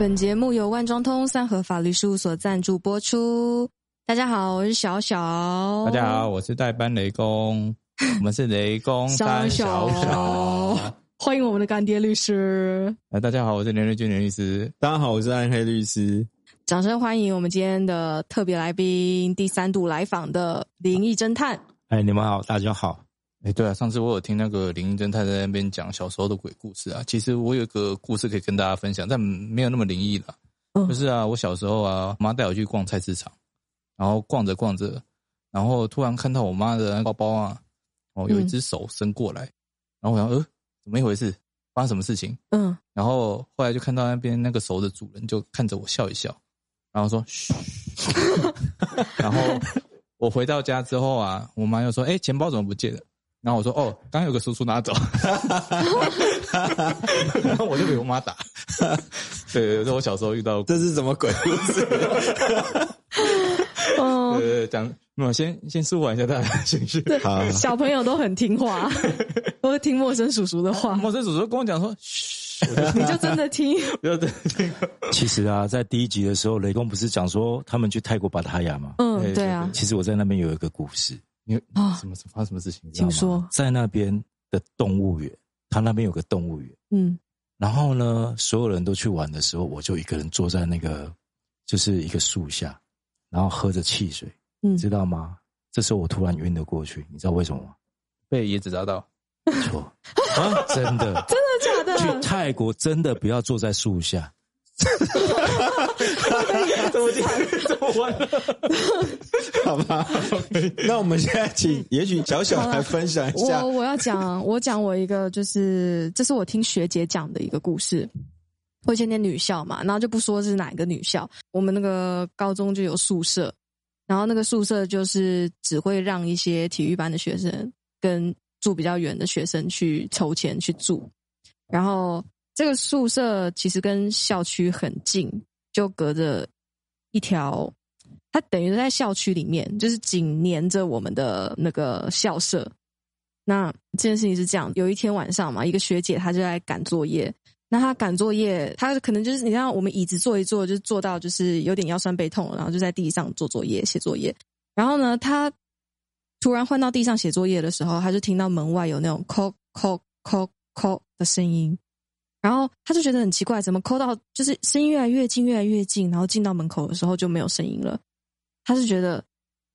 本节目由万庄通三和法律事务所赞助播出。大家好，我是小小。大家好，我是代班雷公。我们是雷公三小小。欢迎我们的干爹律师。哎，大家好，我是连瑞君连律师。大家好，我是暗黑律师。掌声欢迎我们今天的特别来宾，第三度来访的灵异侦探。哎，你们好，大家好。哎，对啊，上次我有听那个灵异侦探在那边讲小时候的鬼故事啊。其实我有一个故事可以跟大家分享，但没有那么灵异了。就是啊，我小时候啊，妈带我去逛菜市场，然后逛着逛着，然后突然看到我妈的包包啊，哦，有一只手伸过来，然后我想，呃，怎么一回事？发生什么事情？嗯，然后后来就看到那边那个手的主人就看着我笑一笑，然后说嘘，然后我回到家之后啊，我妈又说，哎，钱包怎么不见了？然后我说：“哦，刚有个叔叔拿走。”然后我就给我妈打。对，这是我小时候遇到，这是什么鬼故事？哦，对对，讲，那先先舒缓一下大家情绪。好，小朋友都很听话，都会听陌生叔叔的话。陌生叔叔跟我讲说：“嘘，你就真的听。”不要真听。其实啊，在第一集的时候，雷公不是讲说他们去泰国巴塔雅吗？嗯，对啊。其实我在那边有一个故事。因为啊，什么发生什么事情？请说，在那边的动物园，他那边有个动物园，嗯，然后呢，所有人都去玩的时候，我就一个人坐在那个就是一个树下，然后喝着汽水，嗯，知道吗？这时候我突然晕了过去，你知道为什么吗？被椰子砸到？错啊，真的，真的假的？去泰国真的不要坐在树下。这么惨，这么玩，好吧？那我们现在请，也许小小来分享一下。我我要讲，我讲我一个，就是这是我听学姐讲的一个故事。我以前念女校嘛，然后就不说是哪一个女校，我们那个高中就有宿舍，然后那个宿舍就是只会让一些体育班的学生跟住比较远的学生去筹钱去住，然后。这个宿舍其实跟校区很近，就隔着一条，它等于在校区里面，就是紧连着我们的那个校舍。那这件事情是这样：有一天晚上嘛，一个学姐她就在赶作业。那她赶作业，她可能就是你看我们椅子坐一坐，就坐到就是有点腰酸背痛，然后就在地上做作业、写作业。然后呢，她突然换到地上写作业的时候，她就听到门外有那种“叩叩叩叩”的声音。然后他就觉得很奇怪，怎么抠到就是声音越来越近，越来越近，然后进到门口的时候就没有声音了。他是觉得，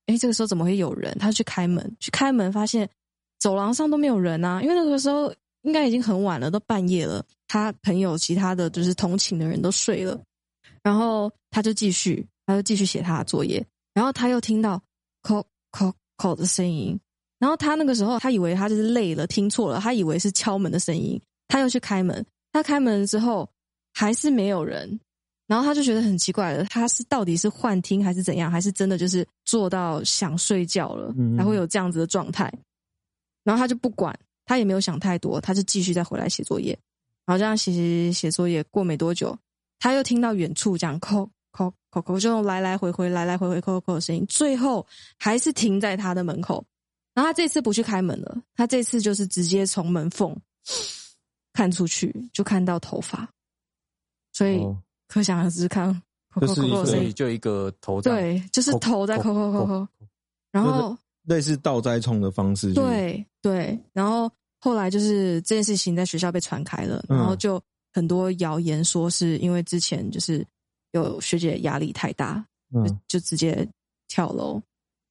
哎，这个时候怎么会有人？他去开门，去开门，发现走廊上都没有人啊，因为那个时候应该已经很晚了，都半夜了。他朋友其他的就是同寝的人都睡了，然后他就继续，他就继续写他的作业。然后他又听到抠抠抠的声音，然后他那个时候他以为他就是累了，听错了，他以为是敲门的声音，他又去开门。他开门之后还是没有人，然后他就觉得很奇怪了，他是到底是幻听还是怎样，还是真的就是做到想睡觉了才会有这样子的状态？然后他就不管，他也没有想太多，他就继续再回来写作业。然后这样写写写作业，过没多久，他又听到远处这样扣扣扣扣，就来来回回来来回回扣扣的声音，最后还是停在他的门口。然后他这次不去开门了，他这次就是直接从门缝。看出去就看到头发，所以可想而知，看就是就一个头在对，就是头在抠抠抠抠，然后类似倒栽葱的方式，对对，然后后来就是这件事情在学校被传开了，然后就很多谣言说是因为之前就是有学姐压力太大，就就直接跳楼，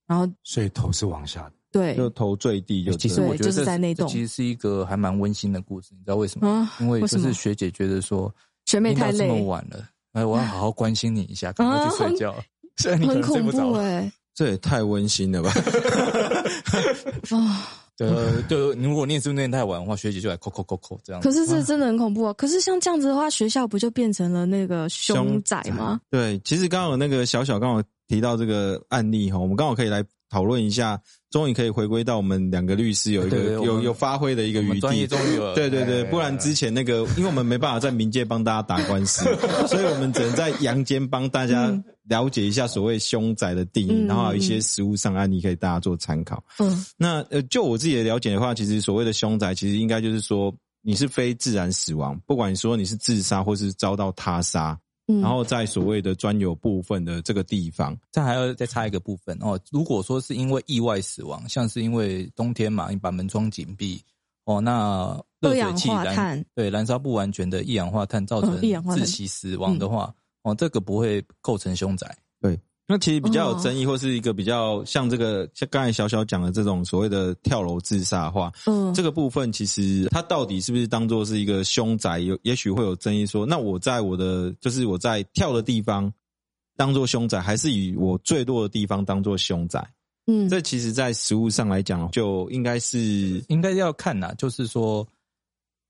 然后所以头是往下的。对，就头坠地，就其实我觉得是在那栋，其实是一个还蛮温馨的故事，你知道为什么？因为就是学姐觉得说学妹太累，这么晚了，哎，我要好好关心你一下，赶快去睡觉。虽然你可能睡不着，哎，这也太温馨了吧？啊，对，就如果念书念太晚的话，学姐就来扣扣扣扣这样。可是这真的很恐怖啊！可是像这样子的话，学校不就变成了那个凶宅吗？对，其实刚好那个小小刚好提到这个案例哈，我们刚好可以来。讨论一下，终于可以回归到我们两个律师有一个有有发挥的一个余地。终于了，对对对，不然之前那个，因为我们没办法在民间帮大家打官司，所以我们只能在阳间帮大家了解一下所谓凶宅的定义，然后有一些实物上案例可以大家做参考。嗯，那呃，就我自己的了解的话，其实所谓的凶宅，其实应该就是说你是非自然死亡，不管你说你是自杀或是遭到他杀，然后在所谓的专有部分的这个地方，这还要再插一个部分哦。如果说是因为意外死亡，像是因为冬天嘛，你把门窗紧闭哦，那热水器燃对燃烧不完全的一氧化碳造成窒息死亡的话，哦，这个不会构成凶宅。对。那其实比较有争议，或是一个比较像这个，像刚才小小讲的这种所谓的跳楼自杀的话，嗯，这个部分其实它到底是不是当做是一个凶宅？有也许会有争议，说那我在我的就是我在跳的地方当做凶宅，还是以我坠落的地方当做凶宅？嗯，这其实在实物上来讲，就应该是应该要看呐，就是说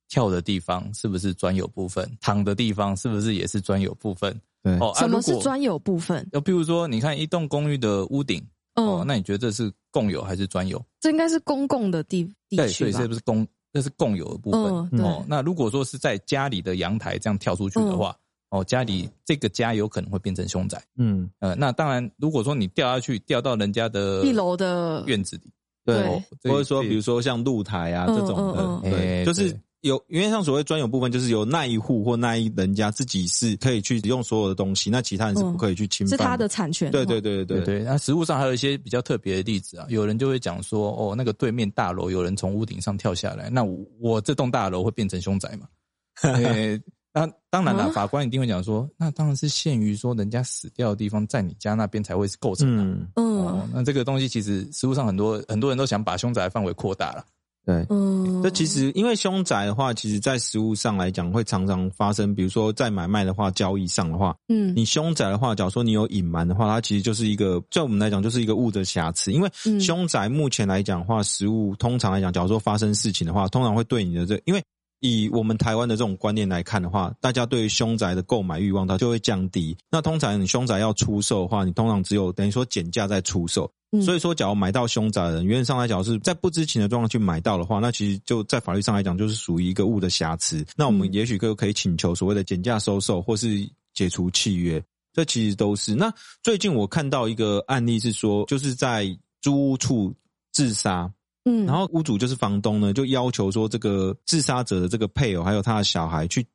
跳的地方是不是专有部分，躺的地方是不是也是专有部分？哦，什么是专有部分？就比如说，你看一栋公寓的屋顶，哦，那你觉得这是共有还是专有？这应该是公共的地地区所以这不是公，这是共有的部分。哦，那如果说是在家里的阳台这样跳出去的话，哦，家里这个家有可能会变成凶宅。嗯，呃，那当然，如果说你掉下去，掉到人家的一楼的院子里，对，或者说比如说像露台啊这种的，对，就是。有，因为像所谓专有部分，就是由那一户或那一人家自己是可以去用所有的东西，那其他人是不可以去侵犯。是他的产权。对对对对对。那实物上还有一些比较特别的例子啊，有人就会讲说，哦，那个对面大楼有人从屋顶上跳下来，那我这栋大楼会变成凶宅吗？那当然了，法官一定会讲说，那当然是限于说人家死掉的地方在你家那边才会是构成的。嗯嗯。那这个东西其实实物上很多很多人都想把凶宅范围扩大了。对，嗯，这其实因为凶宅的话，其实在实物上来讲会常常发生。比如说在买卖的话，交易上的话，嗯，你凶宅的话，假如说你有隐瞒的话，它其实就是一个，在我们来讲就是一个物的瑕疵。因为凶宅目前来讲的话，实物通常来讲，假如说发生事情的话，通常会对你的这，因为以我们台湾的这种观念来看的话，大家对于凶宅的购买欲望它就会降低。那通常你凶宅要出售的话，你通常只有等于说减价再出售。所以说，假如买到凶宅的人，原则上来讲是在不知情的状况去买到的话，那其实就在法律上来讲就是属于一个物的瑕疵。那我们也许可可以请求所谓的减价收售，或是解除契约，这其实都是。那最近我看到一个案例是说，就是在租屋处自杀，嗯，然后屋主就是房东呢，就要求说这个自杀者的这个配偶还有他的小孩去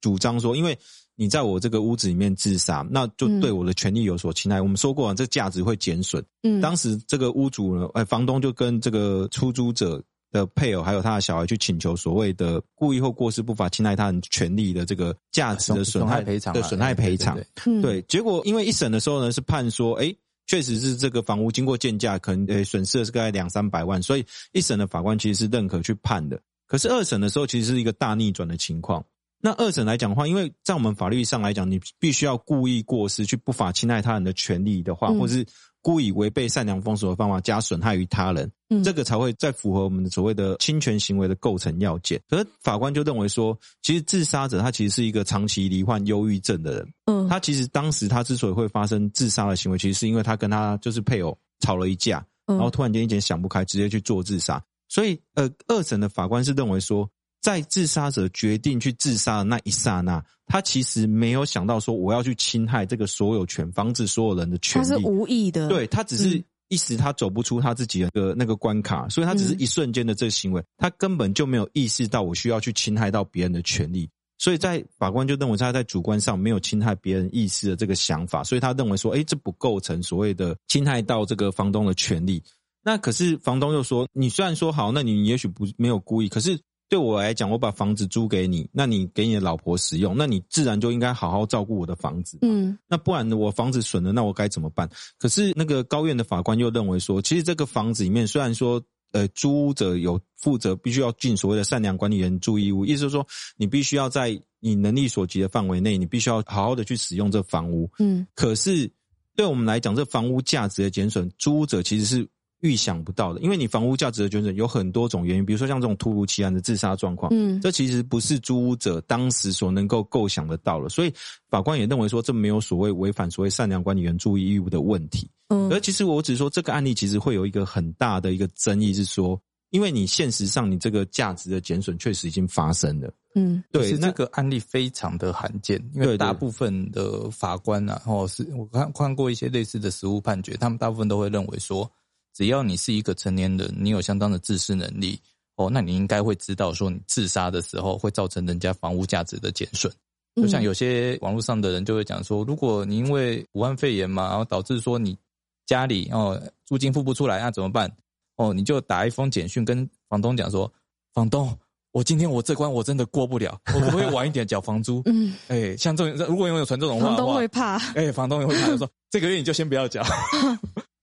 主张说，因为。你在我这个屋子里面自杀，那就对我的权利有所侵害。我们说过，这价值会减损。嗯，当时这个屋主呢，哎，房东就跟这个出租者的配偶还有他的小孩去请求所谓的故意或过失不法侵害他人权利的这个价值的损害赔偿的损害赔偿。对，结果因为一审的时候呢，是判说，哎，确实是这个房屋经过建价，可能呃损失的是大概两三百万，所以一审的法官其实是认可去判的。可是二审的时候，其实是一个大逆转的情况。那二审来讲的话，因为在我们法律上来讲，你必须要故意过失去不法侵害他人的权利的话，或是故意违背善良风俗的方法加损害于他人，这个才会再符合我们的所谓的侵权行为的构成要件。可是法官就认为说，其实自杀者他其实是一个长期罹患忧郁症的人，嗯，他其实当时他之所以会发生自杀的行为，其实是因为他跟他就是配偶吵了一架，然后突然间一点想不开，直接去做自杀。所以，呃，二审的法官是认为说。在自杀者决定去自杀的那一刹那，他其实没有想到说我要去侵害这个所有权，防止所有人的权利。他是无意的，对他只是一时他走不出他自己的那个关卡，所以他只是一瞬间的这个行为，他根本就没有意识到我需要去侵害到别人的权利。所以在法官就认为他在主观上没有侵害别人意识的这个想法，所以他认为说，哎，这不构成所谓的侵害到这个房东的权利。那可是房东又说，你虽然说好，那你也许不没有故意，可是。对我来讲，我把房子租给你，那你给你的老婆使用，那你自然就应该好好照顾我的房子。嗯，那不然我房子损了，那我该怎么办？可是那个高院的法官又认为说，其实这个房子里面虽然说，呃，租者有负责，必须要尽所谓的善良管理人注意物，意思是说，你必须要在你能力所及的范围内，你必须要好好的去使用这房屋。嗯，可是对我们来讲，这房屋价值的减损，租者其实是。预想不到的，因为你房屋价值的减损有很多种原因，比如说像这种突如其来的自杀状况，嗯，这其实不是租屋者当时所能够构想得到的，所以法官也认为说这没有所谓违反所谓善良管理员注意义务的问题。嗯，而其实我只是说这个案例其实会有一个很大的一个争议，是说，因为你现实上你这个价值的减损确实已经发生了，嗯，对，那个案例非常的罕见，因为大部分的法官啊，或是我看看过一些类似的实务判决，他们大部分都会认为说。只要你是一个成年人，你有相当的自视能力哦，那你应该会知道说，你自杀的时候会造成人家房屋价值的减损就像有些网络上的人就会讲说，如果你因为武汉肺炎嘛，然后导致说你家里哦租金付不出来，那怎么办？哦，你就打一封简讯跟房东讲说，房东，我今天我这关我真的过不了，我可不可以晚一点缴房租？嗯，哎，像这种如果有传这种话，房东会怕，哎，房东也会怕，就说 这个月你就先不要缴。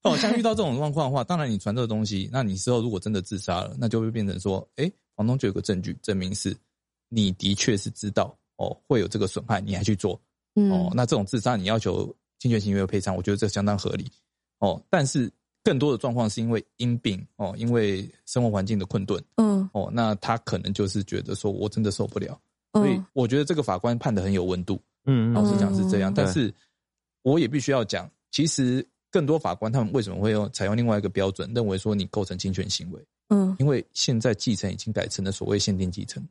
哦，像遇到这种状况的话，当然你传这个东西，那你之后如果真的自杀了，那就会变成说，哎，房东就有个证据证明是你的确是知道哦会有这个损害，你还去做，哦，那这种自杀你要求侵权行为赔偿，我觉得这相当合理。哦，但是更多的状况是因为因病哦，因为生活环境的困顿，嗯，哦，那他可能就是觉得说我真的受不了，所以我觉得这个法官判的很有温度，嗯，老实讲是这样，但是我也必须要讲，其实。更多法官他们为什么会用采用另外一个标准，认为说你构成侵权行为？嗯，因为现在继承已经改成了所谓限定继承。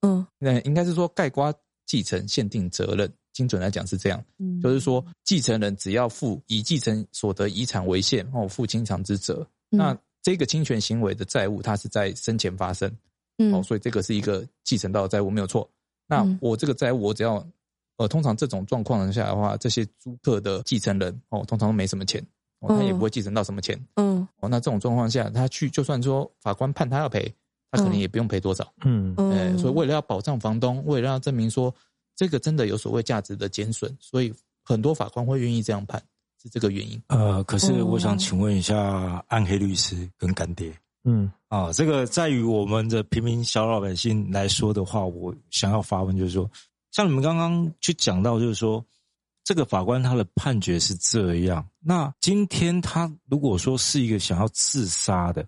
嗯，那应该是说盖瓜继承限定责任，精准来讲是这样。嗯，就是说继承人只要负以继承所得遗产为限，哦，负清偿之责。那这个侵权行为的债务，它是在生前发生。嗯，哦，所以这个是一个继承到的债务没有错。那我这个债务，我只要。呃，通常这种状况下的话，这些租客的继承人哦，通常都没什么钱，哦，他也不会继承到什么钱，嗯，哦，那这种状况下，他去就算说法官判他要赔，他可能也不用赔多少，嗯，哎，所以为了要保障房东，为了要证明说这个真的有所谓价值的减损，所以很多法官会愿意这样判，是这个原因。呃，可是我想请问一下暗黑律师跟干爹，嗯，啊，这个在于我们的平民小老百姓来说的话，我想要发问就是说。像你们刚刚去讲到，就是说，这个法官他的判决是这样。那今天他如果说是一个想要自杀的，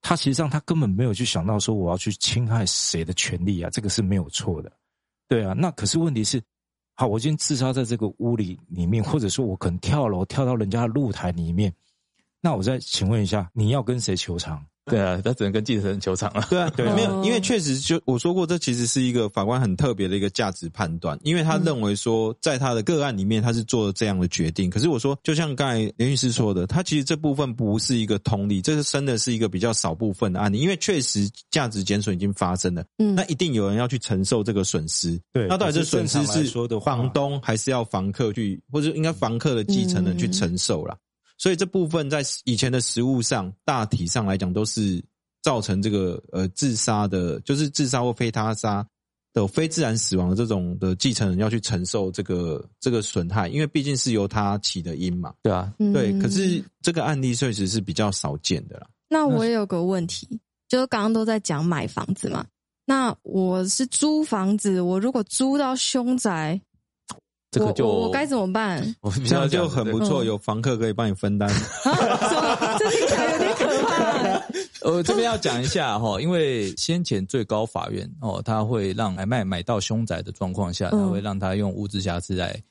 他实际上他根本没有去想到说我要去侵害谁的权利啊，这个是没有错的，对啊。那可是问题是，好，我今天自杀在这个屋里里面，或者说我可能跳楼跳到人家的露台里面，那我再请问一下，你要跟谁求偿？对啊，他只能跟继承人求偿了。对啊，对，没有，因为确实就我说过，这其实是一个法官很特别的一个价值判断，因为他认为说，在他的个案里面，他是做了这样的决定。可是我说，就像刚才连律师说的，他其实这部分不是一个通例，这是真的是一个比较少部分的案例，因为确实价值减损已经发生了，嗯，那一定有人要去承受这个损失。对，那到底这损失是房东还是要房客去，或者应该房客的继承人去承受了？所以这部分在以前的食物上，大体上来讲都是造成这个呃自杀的，就是自杀或非他杀的非自然死亡的这种的继承人要去承受这个这个损害，因为毕竟是由他起的因嘛。对啊，对。可是这个案例确实是比较少见的啦。那我也有个问题，就是刚刚都在讲买房子嘛，那我是租房子，我如果租到凶宅。这个就我该怎么办？我这样就很不错，有房客可以帮你分担。这听起来有点可怕。呃，这边要讲一下哈，因为先前最高法院哦，他会让买卖买到凶宅的状况下，他会让他用物质瑕疵来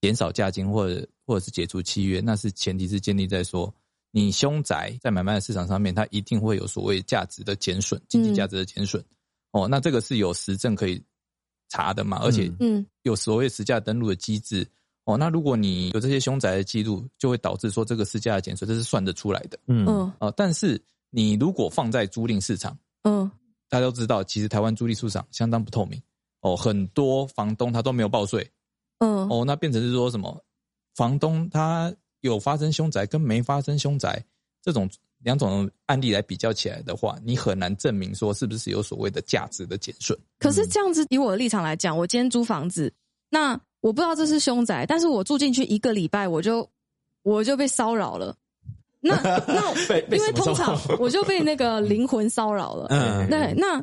减少价金或者或者是解除契约。那是前提是建立在说，你凶宅在买卖的市场上面，它一定会有所谓价值的减损，经济价值的减损。哦，那这个是有实证可以。查的嘛，而且嗯，有所谓实价登录的机制哦。那如果你有这些凶宅的记录，就会导致说这个市价的减税，这是算得出来的。嗯哦，但是你如果放在租赁市场，嗯，大家都知道，其实台湾租赁市场相当不透明哦，很多房东他都没有报税。嗯哦，那变成是说什么？房东他有发生凶宅跟没发生凶宅这种。两种案例来比较起来的话，你很难证明说是不是有所谓的价值的减损。可是这样子，以我的立场来讲，我今天租房子，那我不知道这是凶宅，但是我住进去一个礼拜，我就我就被骚扰了。那那 因为通常我就被那个灵魂骚扰了。嗯，对，那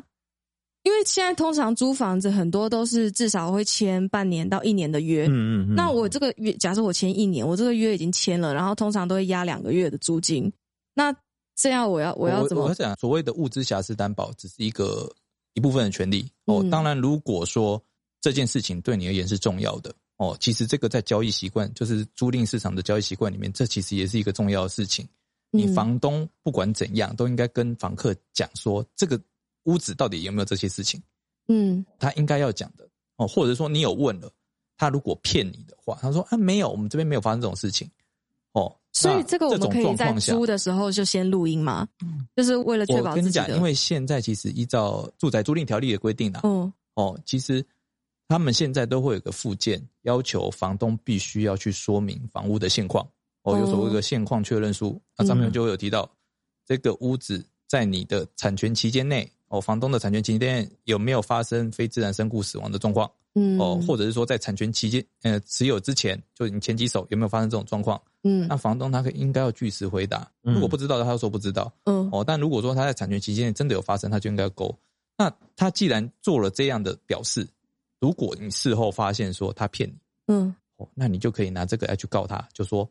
因为现在通常租房子很多都是至少会签半年到一年的约。嗯嗯。那我这个约，假设我签一年，我这个约已经签了，然后通常都会压两个月的租金。那这样我要我要怎么？我讲所谓的物资瑕疵担保只是一个一部分的权利哦。当然，如果说这件事情对你而言是重要的哦，其实这个在交易习惯，就是租赁市场的交易习惯里面，这其实也是一个重要的事情。你房东不管怎样，都应该跟房客讲说，这个屋子到底有没有这些事情？嗯，他应该要讲的哦。或者说你有问了，他如果骗你的话，他说啊没有，我们这边没有发生这种事情哦。所以这个我们可以在租的时候就先录音吗？嗯，就是为了确保。我跟你讲，因为现在其实依照住宅租赁条例的规定啊，嗯，哦，其实他们现在都会有个附件，要求房东必须要去说明房屋的现况。哦，有所谓的现况确认书，那上面就会有提到这个屋子在你的产权期间内，哦，房东的产权期间内有没有发生非自然身故死亡的状况？嗯，哦，或者是说在产权期间，呃，持有之前，就你前几手有没有发生这种状况？嗯，那房东他可应该要据实回答。如果不知道的，他就说不知道。嗯，哦，但如果说他在产权期间真的有发生，他就应该勾。那他既然做了这样的表示，如果你事后发现说他骗你，嗯，哦，那你就可以拿这个来去告他，就说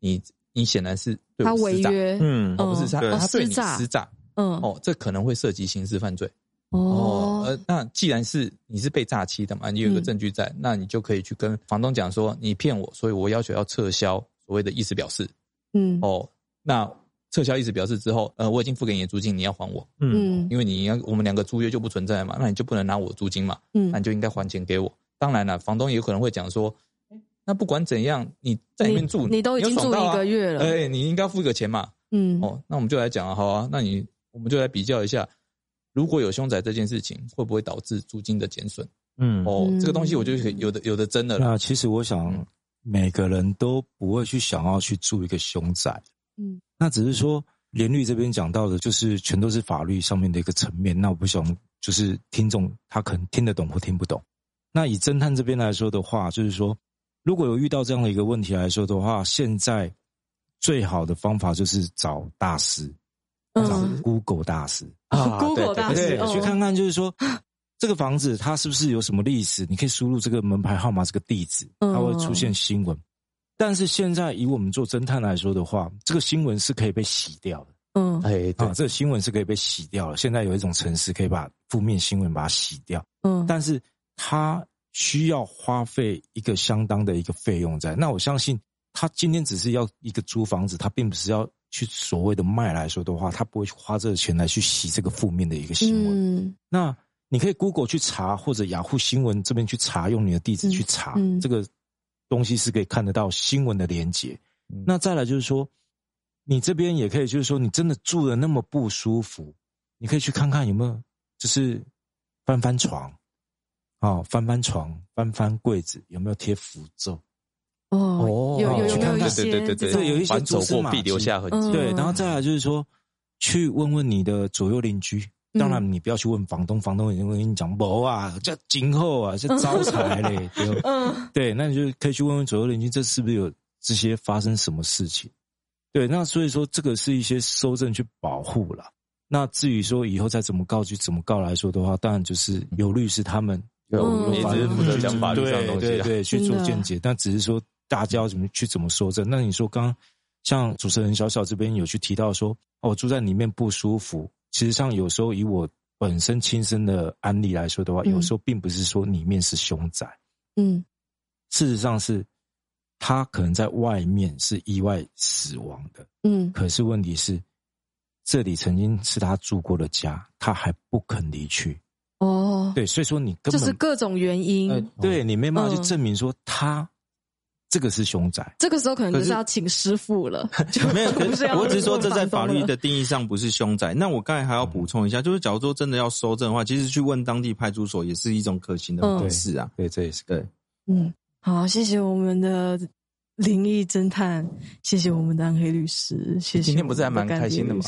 你你显然是对他违约，嗯，哦，不是他他对你施诈，嗯，哦，这可能会涉及刑事犯罪，哦，呃，那既然是你是被诈欺的嘛，你有个证据在，那你就可以去跟房东讲说你骗我，所以我要求要撤销所谓的意思表示，嗯，哦，那。撤销意思表示之后，呃，我已经付给你的租金，你要还我，嗯，因为你要我们两个租约就不存在嘛，那你就不能拿我租金嘛，嗯，那你就应该还钱给我。当然了，房东也有可能会讲说，那不管怎样，你在里面住，你都已经住一个月了，哎，你应该付个钱嘛，嗯，哦，那我们就来讲啊，好啊，那你我们就来比较一下，如果有凶宅这件事情，会不会导致租金的减损？嗯，哦，这个东西我就有的有的真的。那其实我想，每个人都不会去想要去住一个凶宅。嗯，那只是说，连律这边讲到的，就是全都是法律上面的一个层面。那我不想，就是听众他可能听得懂或听不懂。那以侦探这边来说的话，就是说，如果有遇到这样的一个问题来说的话，现在最好的方法就是找大师，找 Google 大师啊，Google 大师去看看，就是说这个房子它是不是有什么历史？你可以输入这个门牌号码、这个地址，它会出现新闻。但是现在以我们做侦探来说的话，这个新闻是可以被洗掉的。嗯，哎，啊，这个新闻是可以被洗掉了。现在有一种程式可以把负面新闻把它洗掉。嗯，但是它需要花费一个相当的一个费用在。那我相信他今天只是要一个租房子，他并不是要去所谓的卖来说的话，他不会花这个钱来去洗这个负面的一个新闻。嗯，那你可以 Google 去查，或者雅虎新闻这边去查，用你的地址去查这个。东西是可以看得到新闻的连接，那再来就是说，你这边也可以，就是说你真的住的那么不舒服，你可以去看看有没有，就是翻翻床，哦，翻翻床，翻翻柜子，有没有贴符咒？哦，有有有有一些，对对对对，有一些蛛丝马迹留下痕迹。对，然后再来就是说，去问问你的左右邻居。当然，你不要去问房东，房东已经会跟你讲，不啊，这今后啊，这招财嘞。嗯，对，那你就可以去问问左右邻居，这是不是有这些发生什么事情？对，那所以说这个是一些收证去保护了。那至于说以后再怎么告去怎么告来说的话，当然就是有律师他们有有法律负责讲法律上的东西，对对，去做见解。但只是说大家要怎么去怎么收证？那你说刚像主持人小小这边有去提到说，哦，住在里面不舒服。其实上，有时候以我本身亲身的案例来说的话，有时候并不是说里面是凶宅，嗯，事实上是他可能在外面是意外死亡的，嗯，可是问题是这里曾经是他住过的家，他还不肯离去，哦，对，所以说你根本就是各种原因，对你没办法去证明说他。这个是凶宅，这个时候可能就是要请师傅了。没有，我只是说这在法律的定义上不是凶宅。那我刚才还要补充一下，就是假如说真的要收证的话，其实去问当地派出所也是一种可行的方式啊。对，这也是对。嗯，好，谢谢我们的灵异侦探，谢谢我们的暗黑律师，谢谢。今天不是还蛮开心的吗？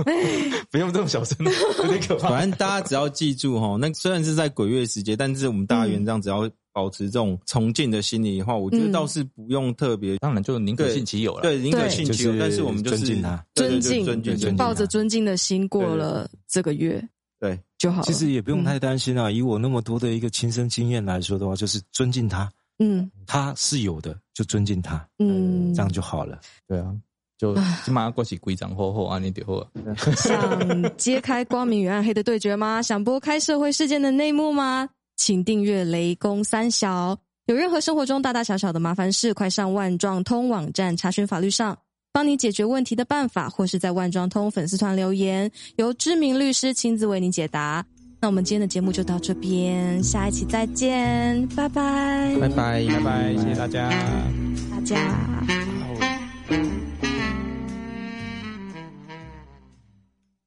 不用这么小声，有点可怕。反正大家只要记住哈，那虽然是在鬼月时节，但是我们大家原这样只要。保持这种崇敬的心理的话，我觉得倒是不用特别，当然就宁可信其有了。对，宁可信其有，但是我们就是尊敬他，尊敬，尊敬，抱着尊敬的心过了这个月，对就好。其实也不用太担心啊。以我那么多的一个亲身经验来说的话，就是尊敬他，嗯，他是有的，就尊敬他，嗯，这样就好了。对啊，就起码过去规章厚厚啊，你得厚。想揭开光明与暗黑的对决吗？想拨开社会事件的内幕吗？请订阅雷公三小。有任何生活中大大小小的麻烦事，快上万状通网站查询法律上帮你解决问题的办法，或是在万状通粉丝团留言，由知名律师亲自为你解答。那我们今天的节目就到这边，下一期再见，拜拜，拜拜，拜拜，谢谢大家，大家。